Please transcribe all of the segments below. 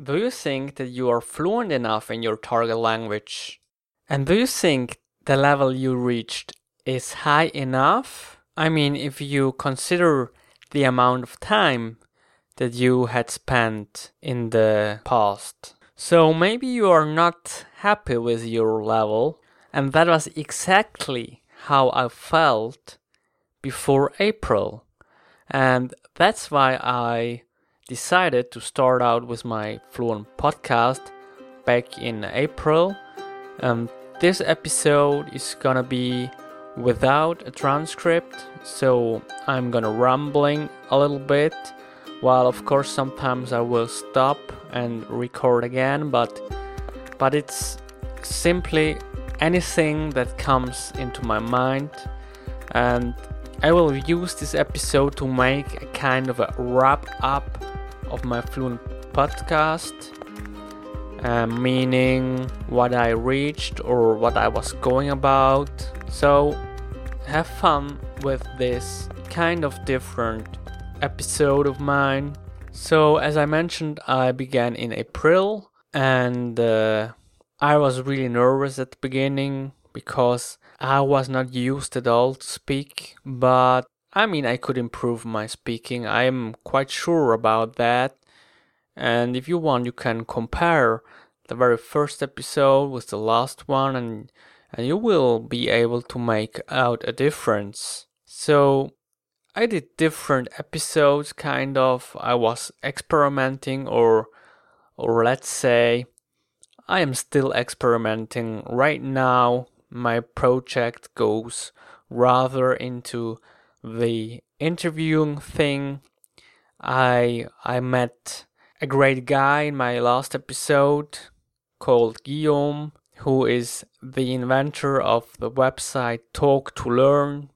do you think that you are fluent enough in your target language? And do you think the level you reached is high enough? I mean, if you consider the amount of time that you had spent in the past. So maybe you are not happy with your level, and that was exactly how I felt before April. And that's why I decided to start out with my Fluent podcast back in April. Um, this episode is gonna be without a transcript, so I'm gonna rambling a little bit. While of course sometimes I will stop and record again, but but it's simply anything that comes into my mind and I will use this episode to make a kind of a wrap up of my Fluent podcast, uh, meaning what I reached or what I was going about. So, have fun with this kind of different episode of mine. So, as I mentioned, I began in April and uh, I was really nervous at the beginning because I was not used at all to speak, but I mean, I could improve my speaking. I'm quite sure about that. And if you want, you can compare the very first episode with the last one, and, and you will be able to make out a difference. So, I did different episodes, kind of. I was experimenting, or, or let's say, I am still experimenting right now. My project goes rather into the interviewing thing, I I met a great guy in my last episode called Guillaume, who is the inventor of the website Talk to Learn.ch.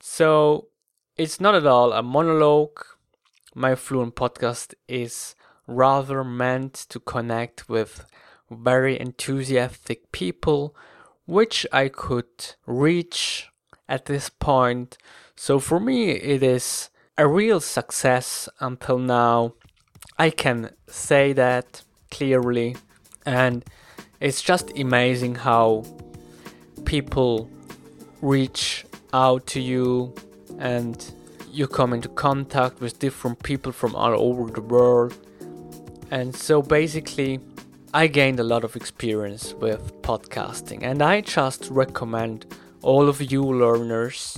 So it's not at all a monologue. My Fluent podcast is rather meant to connect with very enthusiastic people, which I could reach at this point. So for me, it is a real success until now. I can say that clearly, and it's just amazing how people reach out to you and you come into contact with different people from all over the world. And so basically, I gained a lot of experience with podcasting, and I just recommend all of you learners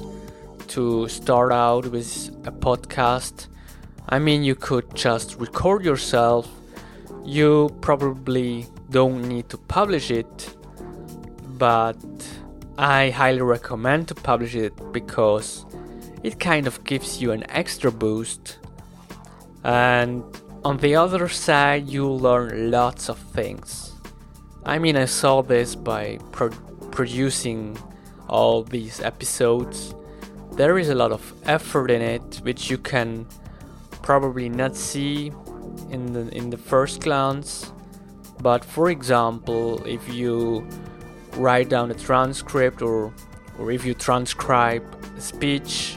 to start out with a podcast. I mean, you could just record yourself. You probably don't need to publish it, but I highly recommend to publish it because it kind of gives you an extra boost. And on the other side, you learn lots of things. I mean, I saw this by pro- producing all these episodes. There is a lot of effort in it, which you can probably not see in the in the first glance. But for example, if you write down a transcript or or if you transcribe a speech,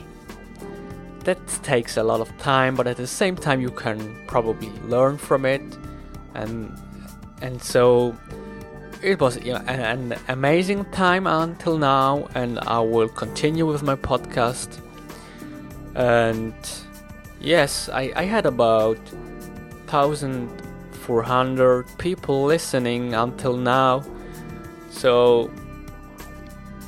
that takes a lot of time, but at the same time you can probably learn from it and and so it was an amazing time until now, and I will continue with my podcast. And yes, I, I had about 1,400 people listening until now, so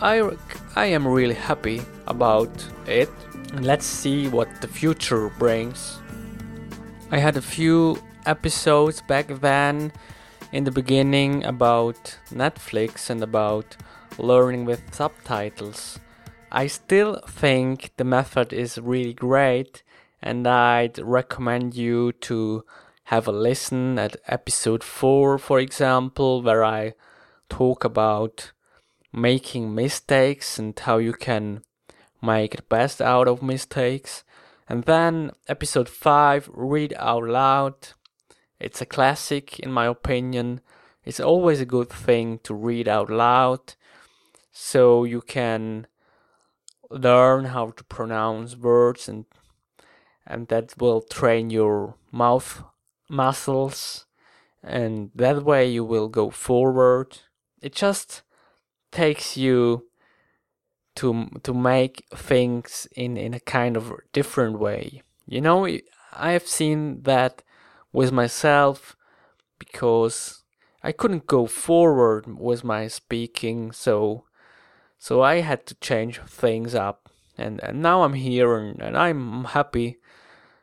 I, I am really happy about it. And let's see what the future brings. I had a few episodes back then in the beginning about Netflix and about learning with subtitles. I still think the method is really great, and I'd recommend you to have a listen at episode 4, for example, where I talk about making mistakes and how you can make the best out of mistakes. And then episode 5, read out loud it's a classic, in my opinion. It's always a good thing to read out loud so you can learn how to pronounce words and and that will train your mouth muscles and that way you will go forward it just takes you to to make things in in a kind of different way. You know i have seen that with myself because i couldn't go forward with my speaking so so i had to change things up. And, and now i'm here and, and i'm happy.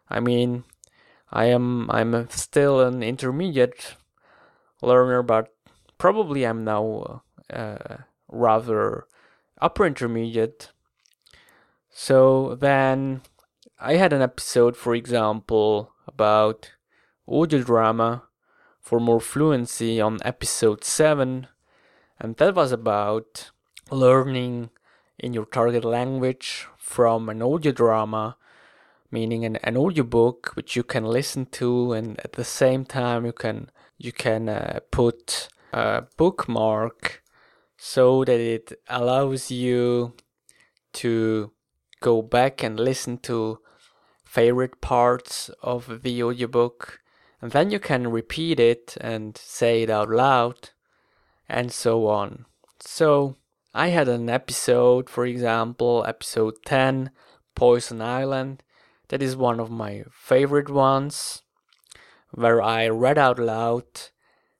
I mean i am i'm still an intermediate learner but probably i'm now uh, rather upper intermediate. So then I had an episode, for example, about audio drama for more fluency on episode 7, and that was about learning in your target language from an audio drama, meaning an, an audio book which you can listen to, and at the same time you can you can uh, put a bookmark so that it allows you to go back and listen to favorite parts of the audiobook and then you can repeat it and say it out loud and so on. So I had an episode, for example, episode 10, Poison Island. That is one of my favorite ones, where I read out loud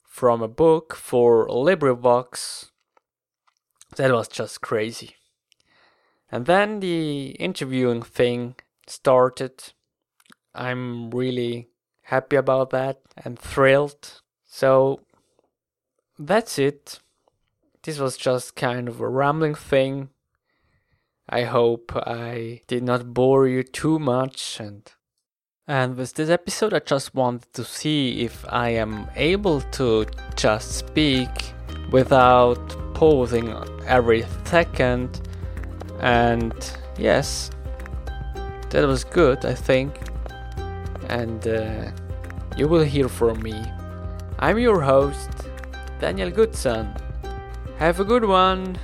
from a book for LibriVox that was just crazy. And then the interviewing thing started. I'm really happy about that and thrilled. So that's it. This was just kind of a rambling thing. I hope I did not bore you too much and and with this episode I just wanted to see if I am able to just speak without pausing every second and yes that was good i think. And uh, you will hear from me. I'm your host daniel goodson. Have a good one